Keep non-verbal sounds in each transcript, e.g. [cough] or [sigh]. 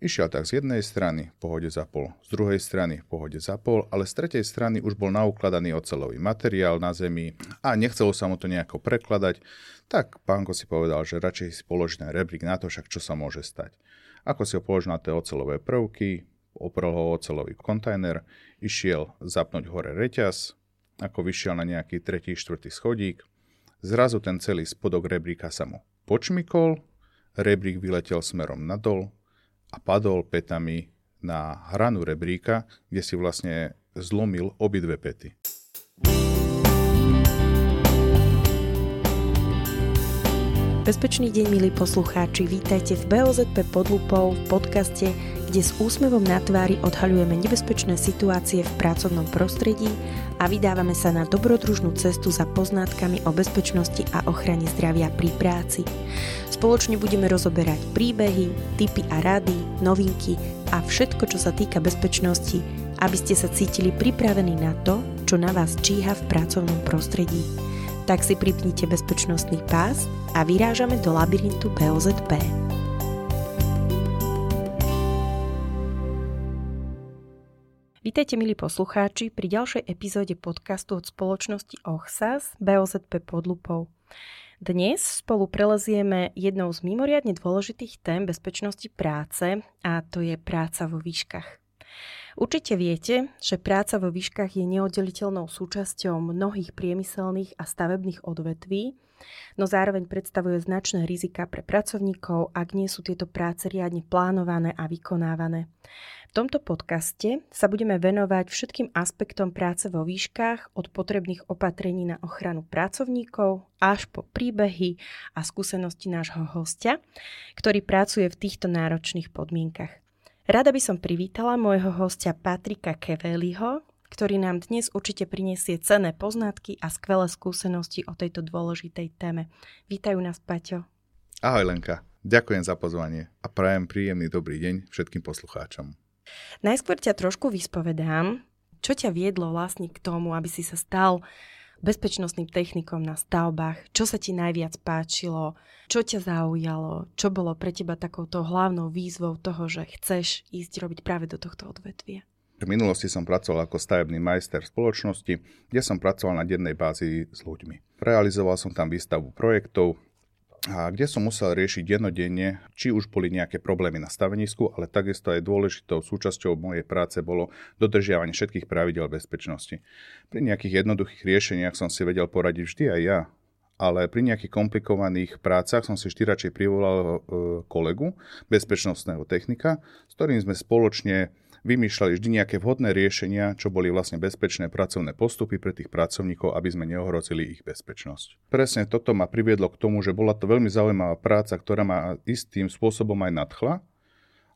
Išiel tak z jednej strany pohode zapol, z druhej strany pohode zapol, ale z tretej strany už bol naukladaný ocelový materiál na zemi a nechcelo sa mu to nejako prekladať, tak pánko si povedal, že radšej si položí ten rebrík na to, však čo sa môže stať. Ako si ho položil na tie ocelové prvky, oprel ho ocelový kontajner, išiel zapnúť hore reťaz, ako vyšiel na nejaký tretí, štvrtý schodík, zrazu ten celý spodok rebríka sa mu počmikol, rebrík vyletel smerom nadol, a padol petami na hranu rebríka, kde si vlastne zlomil obidve pety. Bezpečný deň, milí poslucháči, vítajte v BOZP pod lupou v podcaste, kde s úsmevom na tvári odhaľujeme nebezpečné situácie v pracovnom prostredí a vydávame sa na dobrodružnú cestu za poznátkami o bezpečnosti a ochrane zdravia pri práci. Spoločne budeme rozoberať príbehy, typy a rady, novinky a všetko, čo sa týka bezpečnosti, aby ste sa cítili pripravení na to, čo na vás číha v pracovnom prostredí tak si pripnite bezpečnostný pás a vyrážame do labyrintu BOZP. Vítajte milí poslucháči pri ďalšej epizóde podcastu od spoločnosti OHSAS BOZP pod lupou. Dnes spolu prelezieme jednou z mimoriadne dôležitých tém bezpečnosti práce a to je práca vo výškach. Určite viete, že práca vo výškach je neoddeliteľnou súčasťou mnohých priemyselných a stavebných odvetví, no zároveň predstavuje značné rizika pre pracovníkov, ak nie sú tieto práce riadne plánované a vykonávané. V tomto podcaste sa budeme venovať všetkým aspektom práce vo výškach od potrebných opatrení na ochranu pracovníkov až po príbehy a skúsenosti nášho hostia, ktorý pracuje v týchto náročných podmienkach. Rada by som privítala môjho hostia Patrika Keveliho, ktorý nám dnes určite prinesie cenné poznatky a skvelé skúsenosti o tejto dôležitej téme. Vítajú nás, Paťo. Ahoj Lenka, ďakujem za pozvanie a prajem príjemný dobrý deň všetkým poslucháčom. Najskôr ťa trošku vyspovedám, čo ťa viedlo vlastne k tomu, aby si sa stal bezpečnostným technikom na stavbách, čo sa ti najviac páčilo, čo ťa zaujalo, čo bolo pre teba takouto hlavnou výzvou toho, že chceš ísť robiť práve do tohto odvetvia? V minulosti som pracoval ako stavebný majster spoločnosti, kde som pracoval na dennej bázi s ľuďmi. Realizoval som tam výstavu projektov, a kde som musel riešiť jednodenne, či už boli nejaké problémy na stavenisku, ale takisto aj dôležitou súčasťou mojej práce bolo dodržiavanie všetkých pravidel bezpečnosti. Pri nejakých jednoduchých riešeniach som si vedel poradiť vždy aj ja, ale pri nejakých komplikovaných prácach som si vždy radšej privolal e, kolegu, bezpečnostného technika, s ktorým sme spoločne vymýšľali vždy nejaké vhodné riešenia, čo boli vlastne bezpečné pracovné postupy pre tých pracovníkov, aby sme neohrozili ich bezpečnosť. Presne toto ma priviedlo k tomu, že bola to veľmi zaujímavá práca, ktorá ma istým spôsobom aj nadchla.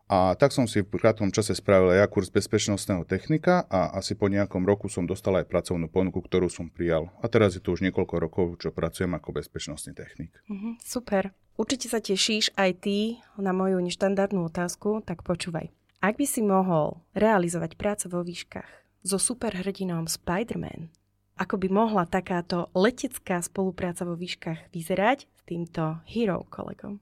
A tak som si v krátkom čase spravil aj kurz bezpečnostného technika a asi po nejakom roku som dostal aj pracovnú ponuku, ktorú som prijal. A teraz je to už niekoľko rokov, čo pracujem ako bezpečnostný technik. Mm-hmm, super. Určite sa tešíš aj ty na moju neštandardnú otázku, tak počúvaj. Ak by si mohol realizovať prácu vo výškach so superhrdinom Spider-Man, ako by mohla takáto letecká spolupráca vo výškach vyzerať s týmto hero kolegom?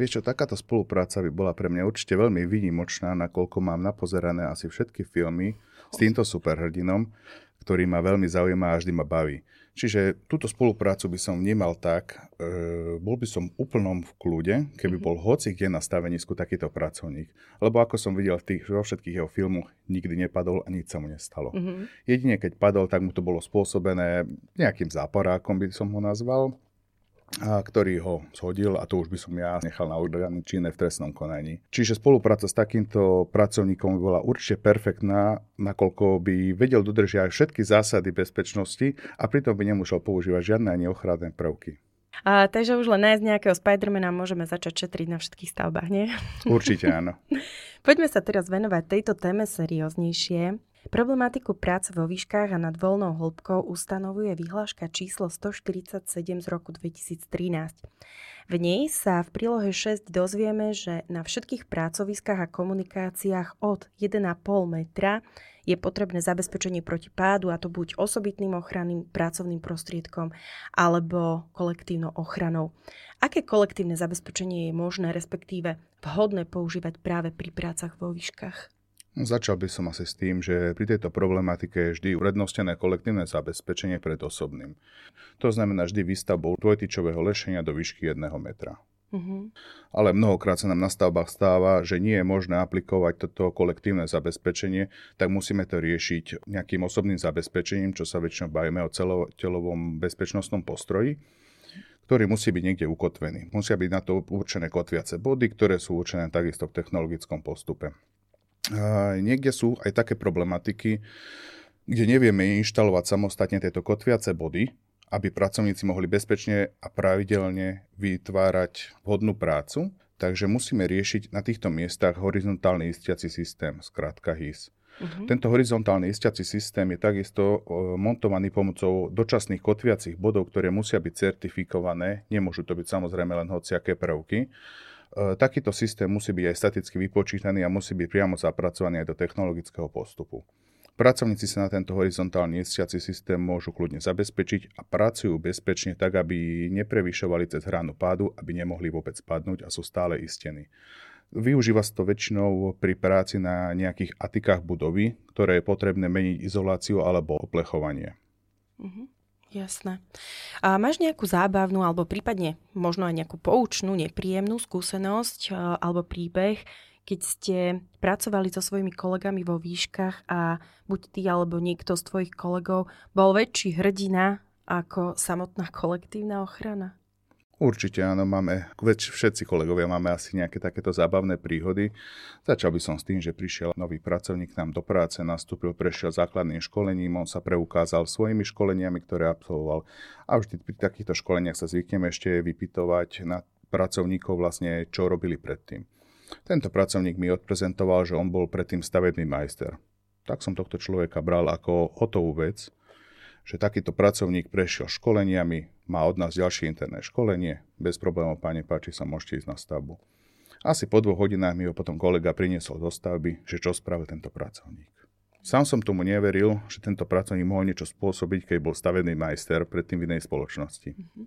Vieš čo, takáto spolupráca by bola pre mňa určite veľmi výnimočná, nakoľko mám napozerané asi všetky filmy s týmto superhrdinom, ktorý ma veľmi zaujíma a vždy ma baví. Čiže túto spoluprácu by som vnímal tak, e, bol by som úplnom v kľude, keby mhm. bol hoci kde na stavenisku takýto pracovník. Lebo ako som videl v tých, vo všetkých jeho filmoch, nikdy nepadol a nič sa mu nestalo. Mm-hmm. Jedine keď padol, tak mu to bolo spôsobené nejakým záporákom, by som ho nazval a ktorý ho zhodil a to už by som ja nechal na orgány činné v trestnom konaní. Čiže spolupráca s takýmto pracovníkom by bola určite perfektná, nakoľko by vedel dodržiavať všetky zásady bezpečnosti a pritom by nemusel používať žiadne ani ochranné prvky. A, takže už len nájsť nejakého Spidermana môžeme začať šetriť na všetkých stavbách, nie? Určite áno. [laughs] Poďme sa teraz venovať tejto téme serióznejšie. Problematiku práce vo výškach a nad voľnou hĺbkou ustanovuje vyhláška číslo 147 z roku 2013. V nej sa v prílohe 6 dozvieme, že na všetkých pracoviskách a komunikáciách od 1,5 metra je potrebné zabezpečenie proti pádu a to buď osobitným ochranným pracovným prostriedkom alebo kolektívnou ochranou. Aké kolektívne zabezpečenie je možné, respektíve vhodné používať práve pri prácach vo výškach? Začal by som asi s tým, že pri tejto problematike je vždy urednostené kolektívne zabezpečenie pred osobným. To znamená vždy výstavbou dvojtyčového lešenia do výšky 1 metra. Uh-huh. Ale mnohokrát sa nám na stavbách stáva, že nie je možné aplikovať toto kolektívne zabezpečenie, tak musíme to riešiť nejakým osobným zabezpečením, čo sa väčšinou bavíme o celotelovom bezpečnostnom postroji ktorý musí byť niekde ukotvený. Musia byť na to určené kotviace body, ktoré sú určené takisto v technologickom postupe. Niekde sú aj také problematiky, kde nevieme inštalovať samostatne tieto kotviace body, aby pracovníci mohli bezpečne a pravidelne vytvárať vhodnú prácu, takže musíme riešiť na týchto miestach horizontálny istiaci systém, skrátka HIS. Uh-huh. Tento horizontálny istiaci systém je takisto montovaný pomocou dočasných kotviacich bodov, ktoré musia byť certifikované, nemôžu to byť samozrejme len hociaké prvky. E, takýto systém musí byť aj staticky vypočítaný a musí byť priamo zapracovaný aj do technologického postupu. Pracovníci sa na tento horizontálny istiaci systém môžu kľudne zabezpečiť a pracujú bezpečne tak, aby neprevyšovali cez hranu pádu, aby nemohli vôbec padnúť a sú stále istení. Využíva sa to väčšinou pri práci na nejakých atikách budovy, ktoré je potrebné meniť izoláciu alebo oplechovanie. Mhm, jasné. A máš nejakú zábavnú alebo prípadne možno aj nejakú poučnú, nepríjemnú skúsenosť alebo príbeh, keď ste pracovali so svojimi kolegami vo výškach a buď ty alebo niekto z tvojich kolegov bol väčší hrdina ako samotná [laughs] kolektívna ochrana? Určite áno, máme, všetci kolegovia máme asi nejaké takéto zábavné príhody. Začal by som s tým, že prišiel nový pracovník nám do práce, nastúpil, prešiel základným školením, on sa preukázal svojimi školeniami, ktoré absolvoval. A vždy pri takýchto školeniach sa zvykneme ešte vypytovať na pracovníkov vlastne, čo robili predtým. Tento pracovník mi odprezentoval, že on bol predtým stavebný majster. Tak som tohto človeka bral ako hotovú vec, že takýto pracovník prešiel školeniami, má od nás ďalšie interné školenie, bez problémov, páne, páči sa, môžete ísť na stavbu. Asi po dvoch hodinách mi ho potom kolega priniesol do stavby, že čo spravil tento pracovník. Sám som tomu neveril, že tento pracovník mohol niečo spôsobiť, keď bol stavebný majster predtým v inej spoločnosti. Mm-hmm.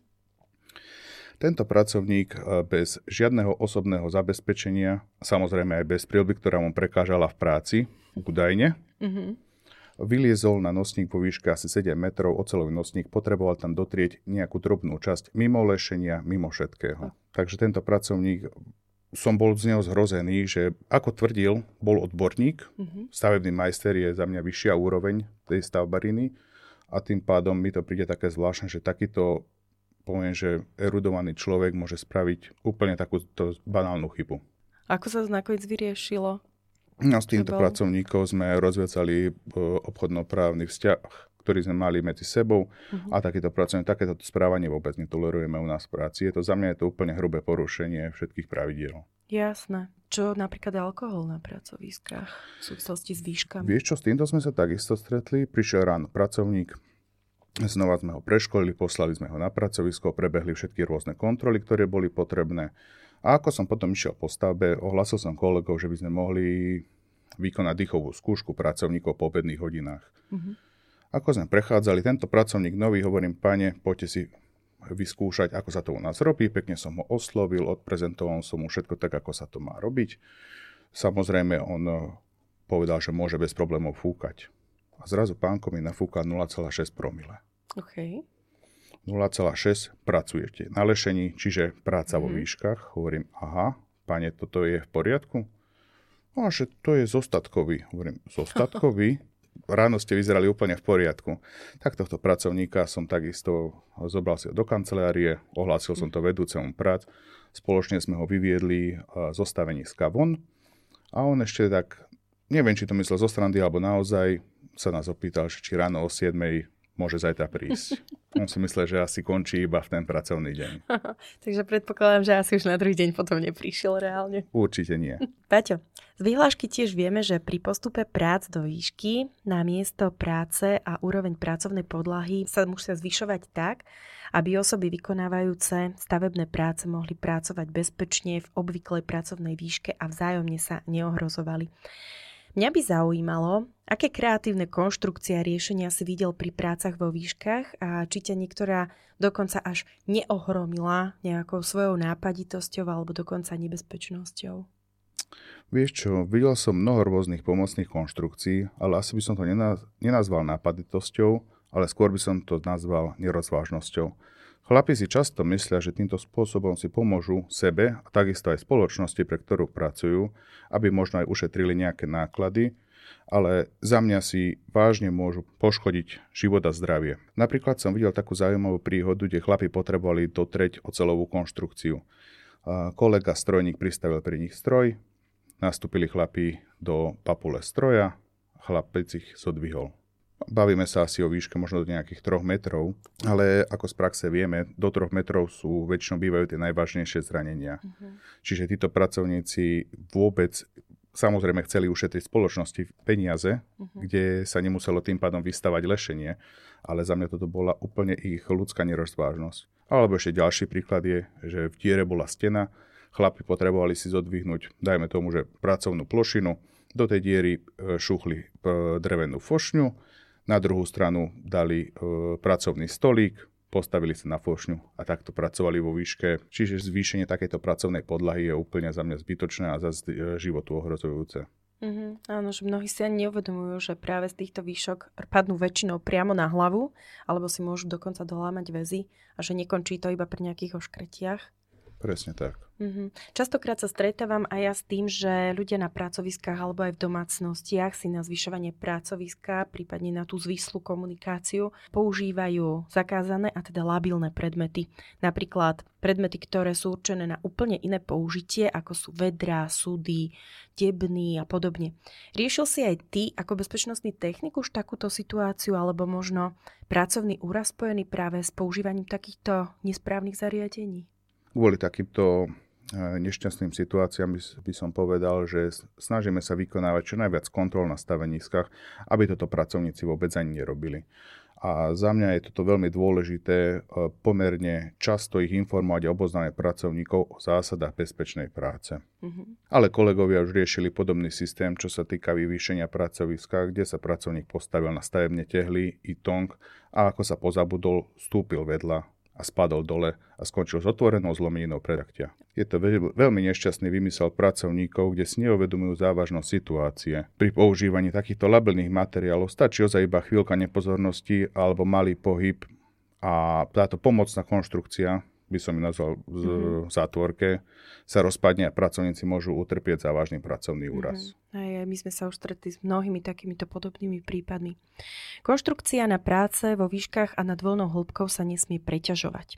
Tento pracovník e, bez žiadneho osobného zabezpečenia, samozrejme aj bez prílby, ktorá mu prekážala v práci, údajne, mm-hmm. Vyliezol na nosník po výške asi 7 metrov, ocelový nosník, potreboval tam dotrieť nejakú drobnú časť mimo lešenia, mimo všetkého. Takže tento pracovník som bol z neho zhrozený, že ako tvrdil, bol odborník, mm-hmm. stavebný majster je za mňa vyššia úroveň tej stavbariny a tým pádom mi to príde také zvláštne, že takýto poviem, že erudovaný človek môže spraviť úplne takúto banálnu chybu. Ako sa to nakoniec vyriešilo? No, s týmto bol... pracovníkov sme rozviacali e, obchodnoprávny vzťah, ktorý sme mali medzi sebou uh-huh. a takýto pracovník, takéto správanie vôbec netolerujeme u nás v práci. Je to za mňa je to úplne hrubé porušenie všetkých pravidiel. Jasné. Čo napríklad alkohol na pracoviskách v súvislosti s výškami? Vieš čo, s týmto sme sa takisto stretli. Prišiel ráno pracovník, Znova sme ho preškolili, poslali sme ho na pracovisko, prebehli všetky rôzne kontroly, ktoré boli potrebné. A ako som potom išiel po stavbe, ohlasil som kolegov, že by sme mohli vykonať dýchovú skúšku pracovníkov po obedných hodinách. Mm-hmm. Ako sme prechádzali, tento pracovník nový, hovorím, pane, poďte si vyskúšať, ako sa to u nás robí. Pekne som ho oslovil, odprezentoval som mu všetko tak, ako sa to má robiť. Samozrejme, on eh, povedal, že môže bez problémov fúkať a zrazu pánko mi nafúka 0,6 promile. OK. 0,6 pracujete na lešení, čiže práca mm-hmm. vo mhm. výškach. Hovorím, aha, pane, toto je v poriadku? No a že to je zostatkový. Hovorím, zostatkový? [laughs] Ráno ste vyzerali úplne v poriadku. Tak tohto pracovníka som takisto zobral si do kancelárie, ohlásil som to vedúcemu prác, spoločne sme ho vyviedli zo staveniska von a on ešte tak, neviem, či to myslel zo strandy alebo naozaj, sa nás opýtal, či ráno o 7 môže zajtra prísť. On si myslel, že asi končí iba v ten pracovný deň. [laughs] Takže predpokladám, že asi už na druhý deň potom neprišiel reálne. Určite nie. Paťo, z vyhlášky tiež vieme, že pri postupe prác do výšky na miesto práce a úroveň pracovnej podlahy sa musia zvyšovať tak, aby osoby vykonávajúce stavebné práce mohli pracovať bezpečne v obvyklej pracovnej výške a vzájomne sa neohrozovali. Mňa by zaujímalo, aké kreatívne konštrukcie a riešenia si videl pri prácach vo výškach a či ťa niektorá dokonca až neohromila nejakou svojou nápaditosťou alebo dokonca nebezpečnosťou. Vieš čo, videl som mnoho rôznych pomocných konštrukcií, ale asi by som to nenazval nápaditosťou, ale skôr by som to nazval nerozvážnosťou. Chlapi si často myslia, že týmto spôsobom si pomôžu sebe a takisto aj spoločnosti, pre ktorú pracujú, aby možno aj ušetrili nejaké náklady, ale za mňa si vážne môžu poškodiť život a zdravie. Napríklad som videl takú zaujímavú príhodu, kde chlapi potrebovali dotreť ocelovú konštrukciu. Kolega strojník pristavil pri nich stroj, nastúpili chlapi do papule stroja, chlapec ich zodvihol. Bavíme sa asi o výške možno do nejakých 3 metrov, ale ako z praxe vieme, do 3 metrov sú väčšinou bývajú tie najvážnejšie zranenia. Uh-huh. Čiže títo pracovníci vôbec samozrejme chceli ušetriť spoločnosti peniaze, uh-huh. kde sa nemuselo tým pádom vystavať lešenie, ale za mňa toto bola úplne ich ľudská nerozvážnosť. Alebo ešte ďalší príklad je, že v diere bola stena, chlapi potrebovali si zodvihnúť, dajme tomu, že pracovnú plošinu, do tej diery e, šuchli e, drevenú fošňu, na druhú stranu dali e, pracovný stolík, postavili sa na fošňu a takto pracovali vo výške. Čiže zvýšenie takejto pracovnej podlahy je úplne za mňa zbytočné a za e, životu ohrozujúce. Mm-hmm. Áno, že mnohí si ani neuvedomujú, že práve z týchto výšok padnú väčšinou priamo na hlavu, alebo si môžu dokonca dolámať väzy a že nekončí to iba pri nejakých oškretiach. Presne tak. Mm-hmm. Častokrát sa stretávam aj ja s tým, že ľudia na pracoviskách alebo aj v domácnostiach si na zvyšovanie pracoviska, prípadne na tú zvislú komunikáciu, používajú zakázané a teda labilné predmety. Napríklad predmety, ktoré sú určené na úplne iné použitie, ako sú vedrá, súdy, debny a podobne. Riešil si aj ty ako bezpečnostný technik už takúto situáciu alebo možno pracovný úraz spojený práve s používaním takýchto nesprávnych zariadení? Kvôli takýmto nešťastným situáciám by, by som povedal, že snažíme sa vykonávať čo najviac kontrol na staveniskách, aby toto pracovníci vôbec ani nerobili. A za mňa je toto veľmi dôležité e, pomerne často ich informovať a oboznámiť pracovníkov o zásadách bezpečnej práce. Mm-hmm. Ale kolegovia už riešili podobný systém, čo sa týka vyvýšenia pracoviska, kde sa pracovník postavil na stavebne tehly i tong a ako sa pozabudol, stúpil vedľa a spadol dole a skončil s otvorenou zlomeninou predaktia. Je to veľmi nešťastný vymysel pracovníkov, kde si neuvedomujú závažnosť situácie. Pri používaní takýchto labilných materiálov stačí ozaj iba chvíľka nepozornosti alebo malý pohyb a táto pomocná konštrukcia by som ju nazval v mm-hmm. zátvorke, sa rozpadne a pracovníci môžu utrpieť závažný pracovný úraz. Mm-hmm. Aj, aj my sme sa už stretli s mnohými takýmito podobnými prípadmi. Konštrukcia na práce vo výškach a nad voľnou hĺbkou sa nesmie preťažovať.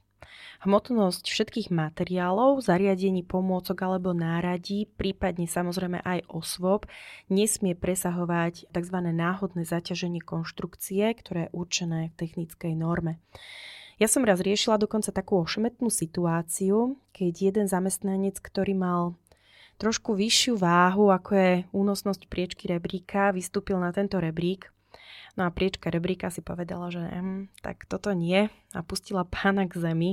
Hmotnosť všetkých materiálov, zariadení, pomôcok alebo náradí, prípadne samozrejme aj osôb, nesmie presahovať tzv. náhodné zaťaženie konštrukcie, ktoré je určené v technickej norme. Ja som raz riešila dokonca takú ošemetnú situáciu, keď jeden zamestnanec, ktorý mal trošku vyššiu váhu, ako je únosnosť priečky rebríka, vystúpil na tento rebrík. No a priečka rebríka si povedala, že hm, tak toto nie a pustila pána k zemi.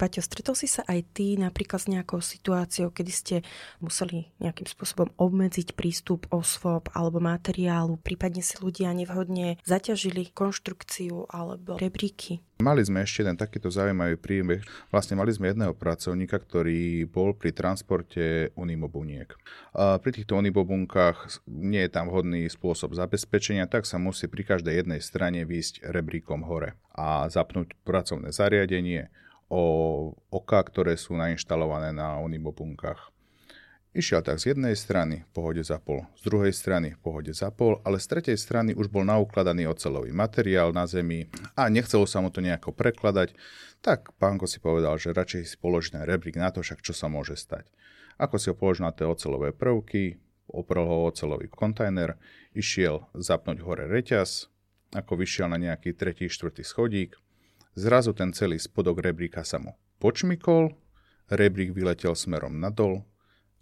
Paťo, stretol si sa aj ty napríklad s nejakou situáciou, kedy ste museli nejakým spôsobom obmedziť prístup osôb alebo materiálu, prípadne si ľudia nevhodne zaťažili konštrukciu alebo rebríky? Mali sme ešte jeden takýto zaujímavý príbeh. Vlastne mali sme jedného pracovníka, ktorý bol pri transporte unimobuniek. Pri týchto unibobunkách nie je tam vhodný spôsob zabezpečenia, tak sa musí pri každej jednej strane výjsť rebríkom hore a zapnúť pracovné zariadenie, o oka, ktoré sú nainštalované na onibopunkách. Išiel tak z jednej strany v pohode zapol, z druhej strany v pohode zapol, ale z tretej strany už bol naukladaný ocelový materiál na zemi a nechcelo sa mu to nejako prekladať, tak pánko si povedal, že radšej si položí ten rebrík na to, však čo sa môže stať. Ako si ho položil na tie ocelové prvky, oprel ho ocelový kontajner, išiel zapnúť hore reťaz, ako vyšiel na nejaký tretí, štvrtý schodík. Zrazu ten celý spodok rebríka sa mu počmikol, rebrík vyletel smerom nadol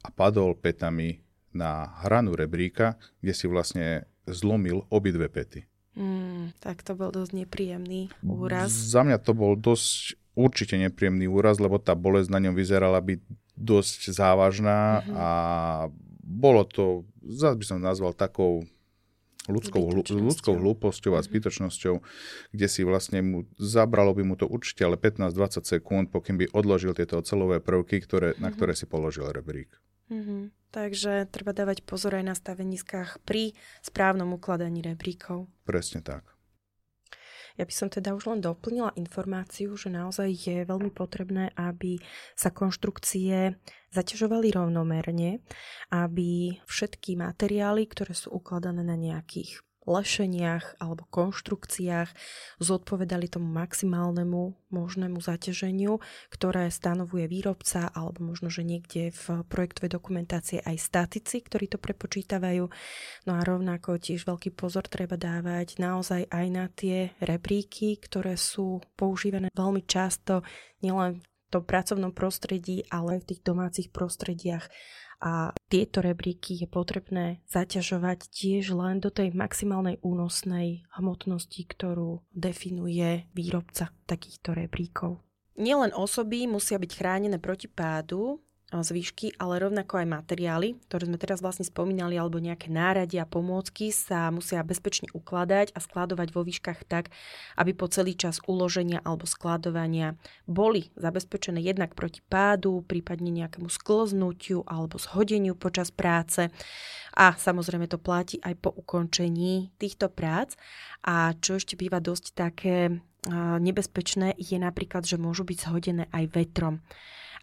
a padol petami na hranu rebríka, kde si vlastne zlomil obidve pety. Mm, tak to bol dosť nepríjemný úraz. Za mňa to bol dosť určite nepríjemný úraz, lebo tá bolesť na ňom vyzerala byť dosť závažná mm-hmm. a bolo to, zase by som nazval takou ľudskou, ľudskou hlúposťou a zbytočnosťou, kde si vlastne mu zabralo by mu to určite ale 15-20 sekúnd, pokým by odložil tieto ocelové prvky, ktoré, mm-hmm. na mhm. ktoré si položil rebrík. Mm-hmm. Takže treba dávať pozor aj na staveniskách pri správnom ukladaní rebríkov. Presne tak. Ja by som teda už len doplnila informáciu, že naozaj je veľmi potrebné, aby sa konštrukcie zaťažovali rovnomerne, aby všetky materiály, ktoré sú ukladané na nejakých lešeniach alebo konštrukciách zodpovedali tomu maximálnemu možnému zaťaženiu, ktoré stanovuje výrobca alebo možno, že niekde v projektovej dokumentácie aj statici, ktorí to prepočítavajú. No a rovnako tiež veľký pozor treba dávať naozaj aj na tie rebríky, ktoré sú používané veľmi často nielen tom pracovnom prostredí, ale v tých domácich prostrediach a tieto rebríky je potrebné zaťažovať tiež len do tej maximálnej únosnej hmotnosti, ktorú definuje výrobca takýchto rebríkov. Nielen osoby musia byť chránené proti pádu, zvyšky, ale rovnako aj materiály, ktoré sme teraz vlastne spomínali, alebo nejaké náradia, pomôcky sa musia bezpečne ukladať a skladovať vo výškach tak, aby po celý čas uloženia alebo skladovania boli zabezpečené jednak proti pádu, prípadne nejakému sklznutiu alebo zhodeniu počas práce. A samozrejme to platí aj po ukončení týchto prác. A čo ešte býva dosť také nebezpečné, je napríklad, že môžu byť zhodené aj vetrom.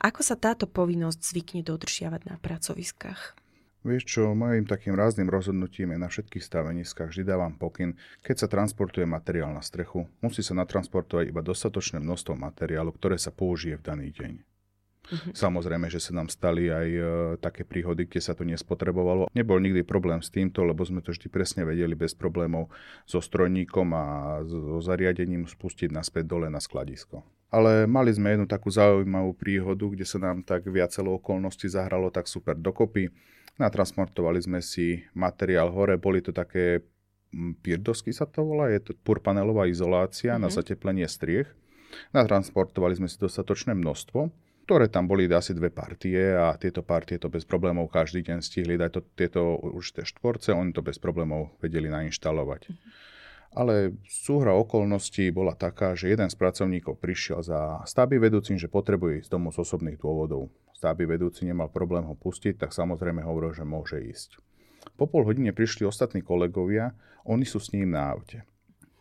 Ako sa táto povinnosť zvykne dodržiavať na pracoviskách? Vieš čo, mojim takým rázným rozhodnutím je na všetkých staveniskách vždy dávam pokyn, keď sa transportuje materiál na strechu, musí sa natransportovať iba dostatočné množstvo materiálu, ktoré sa použije v daný deň. Uh-huh. Samozrejme, že sa nám stali aj e, také príhody, kde sa to nespotrebovalo. Nebol nikdy problém s týmto, lebo sme to vždy presne vedeli bez problémov so strojníkom a so zariadením spustiť naspäť dole na skladisko. Ale mali sme jednu takú zaujímavú príhodu, kde sa nám tak viacelo okolností zahralo tak super dokopy. Natransportovali sme si materiál hore, boli to také pirdosky sa to volá, je to purpanelová izolácia mm-hmm. na mhm. zateplenie striech. Natransportovali sme si dostatočné množstvo ktoré tam boli asi dve partie a tieto partie to bez problémov každý deň stihli dať to, tieto určité štvorce, oni to bez problémov vedeli nainštalovať. Ale súhra okolností bola taká, že jeden z pracovníkov prišiel za stáby vedúcim, že potrebuje ísť domov z osobných dôvodov. Stáby vedúci nemal problém ho pustiť, tak samozrejme hovoril, že môže ísť. Po pol hodine prišli ostatní kolegovia, oni sú s ním na aute.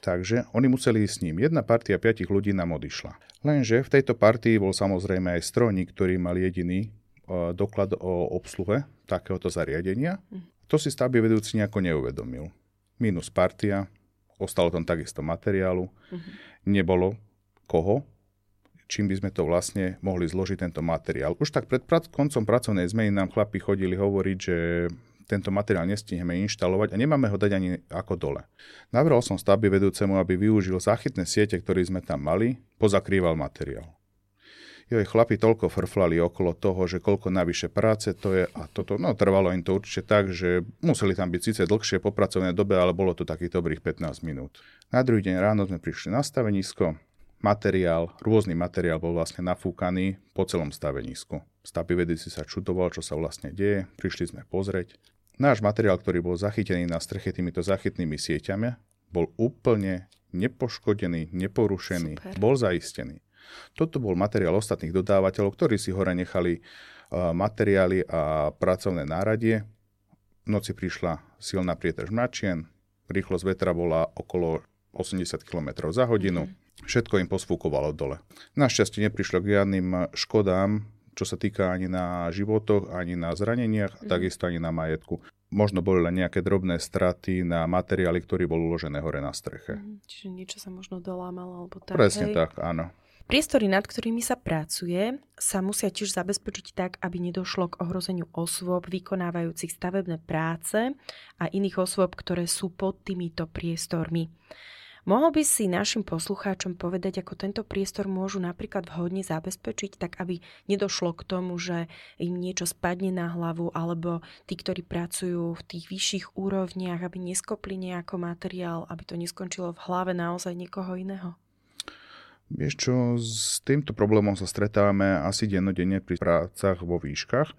Takže oni museli ísť s ním. Jedna partia piatich ľudí nám odišla. Lenže v tejto partii bol samozrejme aj strojník, ktorý mal jediný uh, doklad o obsluhe takéhoto zariadenia. Mm. To si stavby vedúci nejako neuvedomil. Minus partia, ostalo tam takisto materiálu, mm-hmm. nebolo koho, čím by sme to vlastne mohli zložiť tento materiál. Už tak pred prac- koncom pracovnej zmeny nám chlapi chodili hovoriť, že tento materiál nestihneme inštalovať a nemáme ho dať ani ako dole. Navrhol som stavby vedúcemu, aby využil záchytné siete, ktoré sme tam mali, pozakrýval materiál. Joj, chlapi toľko frflali okolo toho, že koľko navyše práce to je a toto, no trvalo im to určite tak, že museli tam byť síce dlhšie po pracovnej dobe, ale bolo to takých dobrých 15 minút. Na druhý deň ráno sme prišli na stavenisko, materiál, rôzny materiál bol vlastne nafúkaný po celom stavenisku. Stavby vedúci sa čudoval, čo sa vlastne deje, prišli sme pozrieť. Náš materiál, ktorý bol zachytený na streche týmito zachytnými sieťami, bol úplne nepoškodený, neporušený, Super. bol zaistený. Toto bol materiál ostatných dodávateľov, ktorí si hore nechali uh, materiály a pracovné náradie. V noci prišla silná prietrž mračien, rýchlosť vetra bola okolo 80 km za hodinu. Mm. Všetko im posfúkovalo dole. Našťastie neprišlo k žiadnym škodám, čo sa týka ani na životoch, ani na zraneniach, mm. takisto ani na majetku. Možno boli len nejaké drobné straty na materiály, ktorý bol uložené hore na streche. Mm, čiže niečo sa možno dolámalo alebo tak. Presne hej? tak, áno. Priestory, nad ktorými sa pracuje, sa musia tiež zabezpečiť tak, aby nedošlo k ohrozeniu osôb vykonávajúcich stavebné práce a iných osôb, ktoré sú pod týmito priestormi. Mohol by si našim poslucháčom povedať, ako tento priestor môžu napríklad vhodne zabezpečiť, tak aby nedošlo k tomu, že im niečo spadne na hlavu, alebo tí, ktorí pracujú v tých vyšších úrovniach, aby neskopli nejako materiál, aby to neskončilo v hlave naozaj niekoho iného? Vieš čo, s týmto problémom sa stretávame asi dennodenne pri prácach vo výškach,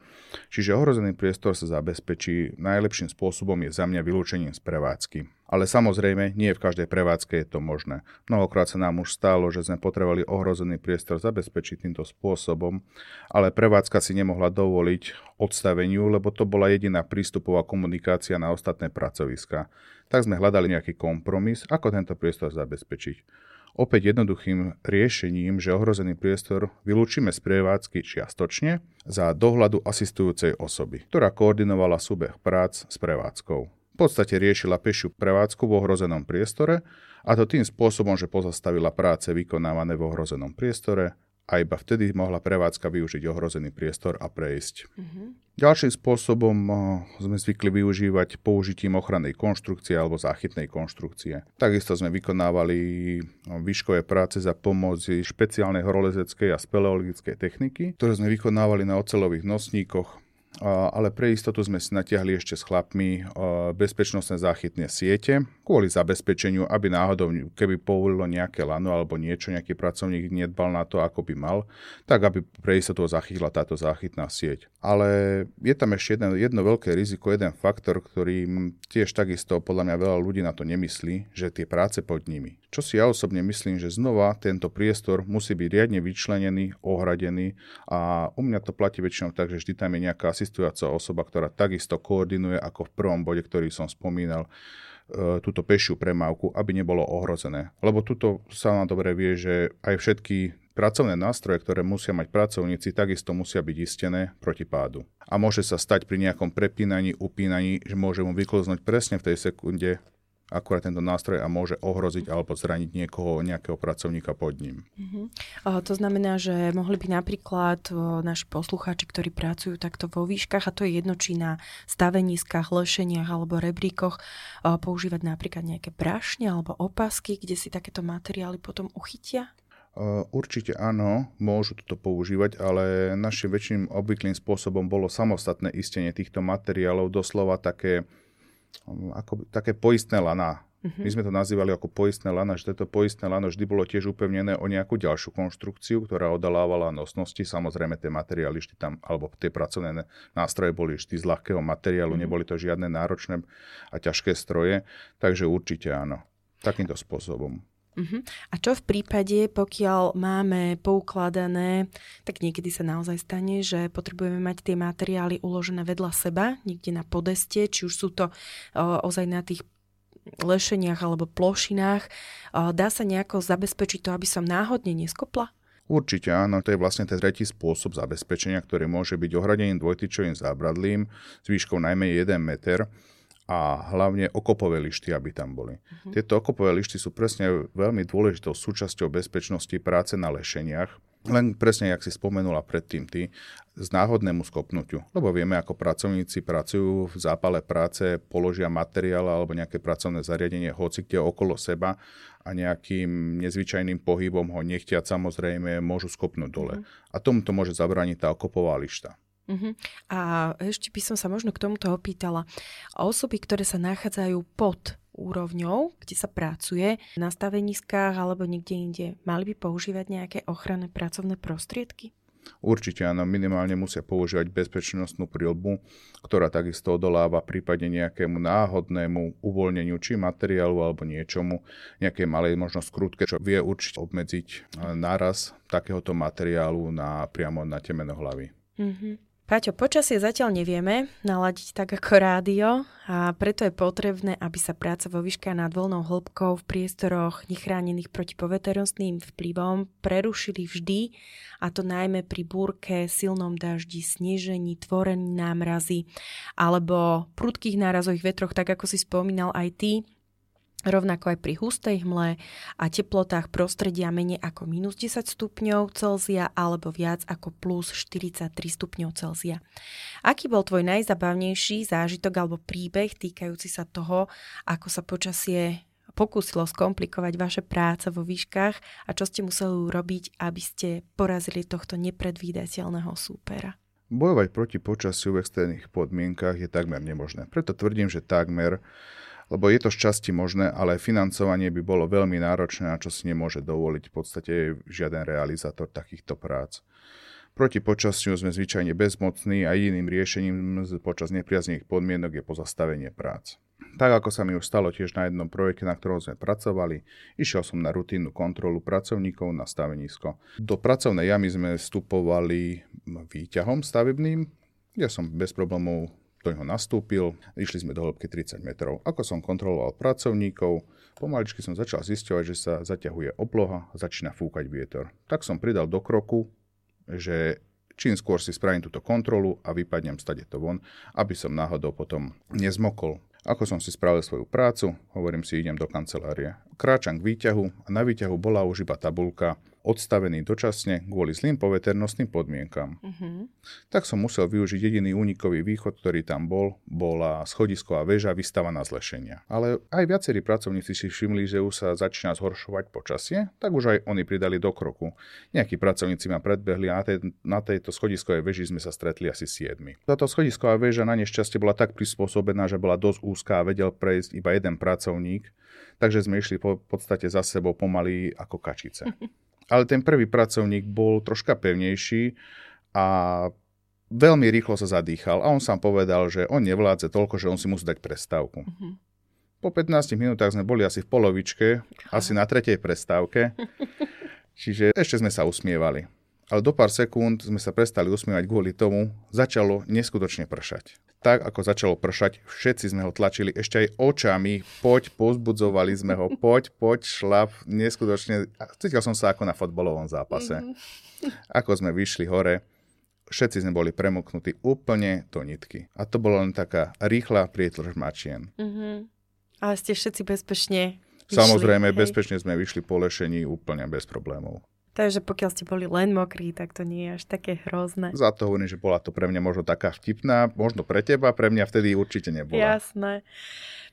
čiže ohrozený priestor sa zabezpečí najlepším spôsobom je za mňa vylúčením z prevádzky. Ale samozrejme, nie v každej prevádzke je to možné. Mnohokrát sa nám už stalo, že sme potrebovali ohrozený priestor zabezpečiť týmto spôsobom, ale prevádzka si nemohla dovoliť odstaveniu, lebo to bola jediná prístupová komunikácia na ostatné pracoviska. Tak sme hľadali nejaký kompromis, ako tento priestor zabezpečiť opäť jednoduchým riešením, že ohrozený priestor vylúčime z prevádzky čiastočne za dohľadu asistujúcej osoby, ktorá koordinovala súbeh prác s prevádzkou. V podstate riešila pešiu prevádzku v ohrozenom priestore a to tým spôsobom, že pozastavila práce vykonávané v ohrozenom priestore a iba vtedy mohla prevádzka využiť ohrozený priestor a prejsť. Mm-hmm. Ďalším spôsobom eh, sme zvykli využívať použitím ochrannej konštrukcie alebo záchytnej konštrukcie. Takisto sme vykonávali eh, výškové práce za pomoci špeciálnej horolezeckej a speleologickej techniky, ktoré sme vykonávali na ocelových nosníkoch ale pre istotu sme si natiahli ešte s chlapmi bezpečnostné záchytné siete kvôli zabezpečeniu, aby náhodou, keby povolilo nejaké lano alebo niečo, nejaký pracovník nedbal na to, ako by mal, tak aby pre istotu zachytila táto záchytná sieť. Ale je tam ešte jedno, jedno veľké riziko, jeden faktor, ktorý tiež takisto podľa mňa veľa ľudí na to nemyslí, že tie práce pod nimi. Čo si ja osobne myslím, že znova tento priestor musí byť riadne vyčlenený, ohradený a u mňa to platí väčšinou tak, že vždy tam je nejaká asistujúca osoba, ktorá takisto koordinuje ako v prvom bode, ktorý som spomínal, e, túto pešiu premávku, aby nebolo ohrozené. Lebo tuto sa nám dobre vie, že aj všetky pracovné nástroje, ktoré musia mať pracovníci, takisto musia byť istené proti pádu. A môže sa stať pri nejakom prepínaní, upínaní, že môže mu vyklznúť presne v tej sekunde akurát tento nástroj a môže ohroziť alebo zraniť niekoho, nejakého pracovníka pod ním. Uh-huh. to znamená, že mohli by napríklad naši poslucháči, ktorí pracujú takto vo výškach, a to je jedno, či na staveniskách, lešeniach alebo rebríkoch, používať napríklad nejaké brašne alebo opasky, kde si takéto materiály potom uchytia? Určite áno, môžu toto používať, ale našim väčším obvyklým spôsobom bolo samostatné istenie týchto materiálov, doslova také ako, také poistné lana. Uh-huh. My sme to nazývali ako poistné lana, že toto poistné lano vždy bolo tiež upevnené o nejakú ďalšiu konštrukciu, ktorá odalávala nosnosti. Samozrejme tie materiály vždy tam, alebo tie pracovné nástroje boli vždy z ľahkého materiálu, uh-huh. neboli to žiadne náročné a ťažké stroje, takže určite áno. Takýmto spôsobom. Uh-huh. A čo v prípade, pokiaľ máme poukladané, tak niekedy sa naozaj stane, že potrebujeme mať tie materiály uložené vedľa seba, niekde na podeste, či už sú to o, ozaj na tých lešeniach alebo plošinách. O, dá sa nejako zabezpečiť to, aby som náhodne neskopla? Určite áno, to je vlastne ten tretí spôsob zabezpečenia, ktorý môže byť ohradeným dvojtyčovým zábradlím s výškou najmenej 1 meter a hlavne okopové lišty, aby tam boli. Uh-huh. Tieto okopové lišty sú presne veľmi dôležitou súčasťou bezpečnosti práce na lešeniach, len presne, jak si spomenula predtým ty, z náhodnému skopnutiu. Lebo vieme, ako pracovníci pracujú v zápale práce, položia materiál alebo nejaké pracovné zariadenie hoci kde okolo seba a nejakým nezvyčajným pohybom ho nechtiať samozrejme môžu skopnúť dole. Uh-huh. A tomuto môže zabrániť tá okopová lišta. Uh-huh. A ešte by som sa možno k tomuto opýtala. Osoby, ktoré sa nachádzajú pod úrovňou, kde sa pracuje, na staveniskách alebo niekde inde, mali by používať nejaké ochranné pracovné prostriedky? Určite áno, minimálne musia používať bezpečnostnú prilbu, ktorá takisto odoláva prípadne nejakému náhodnému uvoľneniu či materiálu alebo niečomu, nejakej malej možno skrutke, čo vie určite obmedziť náraz takéhoto materiálu na, priamo na temeno hlavy. Mm-hmm. Paťo, počasie zatiaľ nevieme naladiť tak ako rádio a preto je potrebné, aby sa práca vo výške nad voľnou hĺbkou v priestoroch nechránených proti poveternostným vplyvom prerušili vždy, a to najmä pri búrke, silnom daždi, snežení, tvorení námrazy alebo prudkých nárazových vetroch, tak ako si spomínal aj ty, rovnako aj pri hustej hmle a teplotách prostredia menej ako minus 10 stupňov Celzia alebo viac ako plus 43 stupňov Celzia. Aký bol tvoj najzabavnejší zážitok alebo príbeh týkajúci sa toho, ako sa počasie pokúsilo skomplikovať vaše práce vo výškach a čo ste museli urobiť, aby ste porazili tohto nepredvídateľného súpera? Bojovať proti počasiu v extrémnych podmienkach je takmer nemožné. Preto tvrdím, že takmer lebo je to šťastie možné, ale financovanie by bolo veľmi náročné, a čo si nemôže dovoliť v podstate žiaden realizátor takýchto prác. Proti počasiu sme zvyčajne bezmocní a jediným riešením počas nepriaznivých podmienok je pozastavenie prác. Tak ako sa mi už stalo tiež na jednom projekte, na ktorom sme pracovali, išiel som na rutínnu kontrolu pracovníkov na stavenisko. Do pracovnej jamy sme vstupovali výťahom stavebným, ja som bez problémov do neho nastúpil, išli sme do hĺbky 30 metrov. Ako som kontroloval pracovníkov, pomaličky som začal zisťovať, že sa zaťahuje obloha a začína fúkať vietor. Tak som pridal do kroku, že čím skôr si spravím túto kontrolu a vypadnem stade to von, aby som náhodou potom nezmokol. Ako som si spravil svoju prácu, hovorím si, idem do kancelárie. Kráčam k výťahu a na výťahu bola už iba tabulka odstavený dočasne kvôli zlým poveternostným podmienkam. Uh-huh. Tak som musel využiť jediný únikový východ, ktorý tam bol, bola schodisková väža vystavaná z lešenia. Ale aj viacerí pracovníci si všimli, že už sa začína zhoršovať počasie, tak už aj oni pridali do kroku. Nejakí pracovníci ma predbehli a na, tej, na tejto schodiskovej väži sme sa stretli asi siedmi. Táto schodisková väža na nešťastie bola tak prispôsobená, že bola dosť úzká a vedel prejsť iba jeden pracovník, takže sme išli po podstate za sebou pomaly ako kačice. [laughs] ale ten prvý pracovník bol troška pevnejší a veľmi rýchlo sa zadýchal a on sám povedal, že on nevládze toľko, že on si musí dať prestávku. Uh-huh. Po 15 minútach sme boli asi v polovičke, asi na tretej prestávke, [laughs] čiže ešte sme sa usmievali. Ale do pár sekúnd sme sa prestali usmievať kvôli tomu, začalo neskutočne pršať tak ako začalo pršať, všetci sme ho tlačili ešte aj očami, poď, pozbudzovali sme ho, [laughs] poď, poď, šlap, neskutočne, cítil som sa ako na fotbalovom zápase. Mm-hmm. Ako sme vyšli hore, všetci sme boli premoknutí úplne do nitky. A to bolo len taká rýchla prietlž mačien. Mm-hmm. Ale ste všetci bezpečne vyšli, Samozrejme, hej? bezpečne sme vyšli po lešení úplne bez problémov. Takže pokiaľ ste boli len mokrí, tak to nie je až také hrozné. Za to hovorím, že bola to pre mňa možno taká vtipná, možno pre teba, pre mňa vtedy určite nebola. Jasné.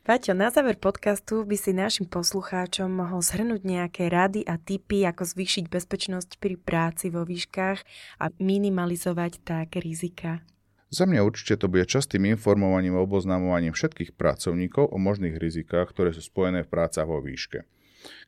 Paťo, na záver podcastu by si našim poslucháčom mohol zhrnúť nejaké rady a tipy, ako zvýšiť bezpečnosť pri práci vo výškach a minimalizovať tak rizika. Za mňa určite to bude častým informovaním a oboznamovaním všetkých pracovníkov o možných rizikách, ktoré sú spojené v prácach vo výške.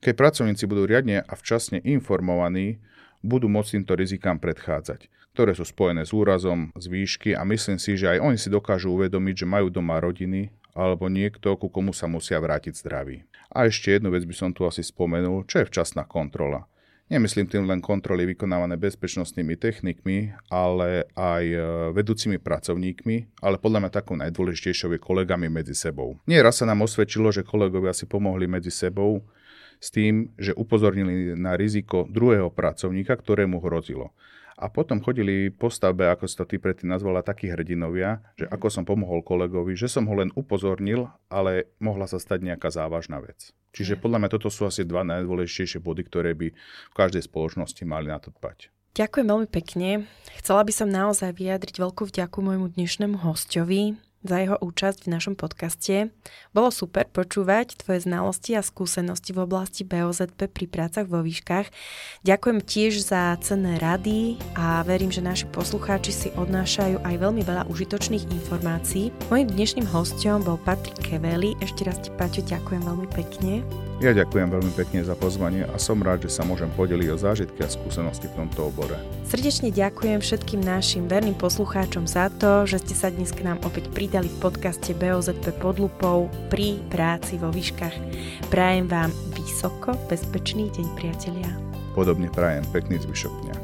Keď pracovníci budú riadne a včasne informovaní, budú môcť týmto rizikám predchádzať, ktoré sú spojené s úrazom, z výšky a myslím si, že aj oni si dokážu uvedomiť, že majú doma rodiny alebo niekto, ku komu sa musia vrátiť zdraví. A ešte jednu vec by som tu asi spomenul, čo je včasná kontrola. Nemyslím tým len kontroly vykonávané bezpečnostnými technikmi, ale aj e, vedúcimi pracovníkmi, ale podľa mňa takou najdôležitejšou je kolegami medzi sebou. Nie raz sa nám osvedčilo, že kolegovia si pomohli medzi sebou, s tým, že upozornili na riziko druhého pracovníka, ktorému hrozilo. A potom chodili po stavbe, ako si to ty predtým nazvala, takí hrdinovia, že ako som pomohol kolegovi, že som ho len upozornil, ale mohla sa stať nejaká závažná vec. Čiže podľa mňa toto sú asi dva najdôležitejšie body, ktoré by v každej spoločnosti mali na to dbať. Ďakujem veľmi pekne. Chcela by som naozaj vyjadriť veľkú vďaku môjmu dnešnému hostovi, za jeho účasť v našom podcaste. Bolo super počúvať tvoje znalosti a skúsenosti v oblasti BOZP pri prácach vo výškach. Ďakujem tiež za cenné rady a verím, že naši poslucháči si odnášajú aj veľmi veľa užitočných informácií. Mojím dnešným hostom bol Patrik Keveli. Ešte raz ti, Paťo, ďakujem veľmi pekne. Ja ďakujem veľmi pekne za pozvanie a som rád, že sa môžem podeliť o zážitky a skúsenosti v tomto obore. Srdečne ďakujem všetkým našim verným poslucháčom za to, že ste sa dnes k nám opäť pridali v podcaste BOZP pod lupou pri práci vo výškach. Prajem vám vysoko bezpečný deň, priatelia. Podobne prajem pekný zvyšok dňa.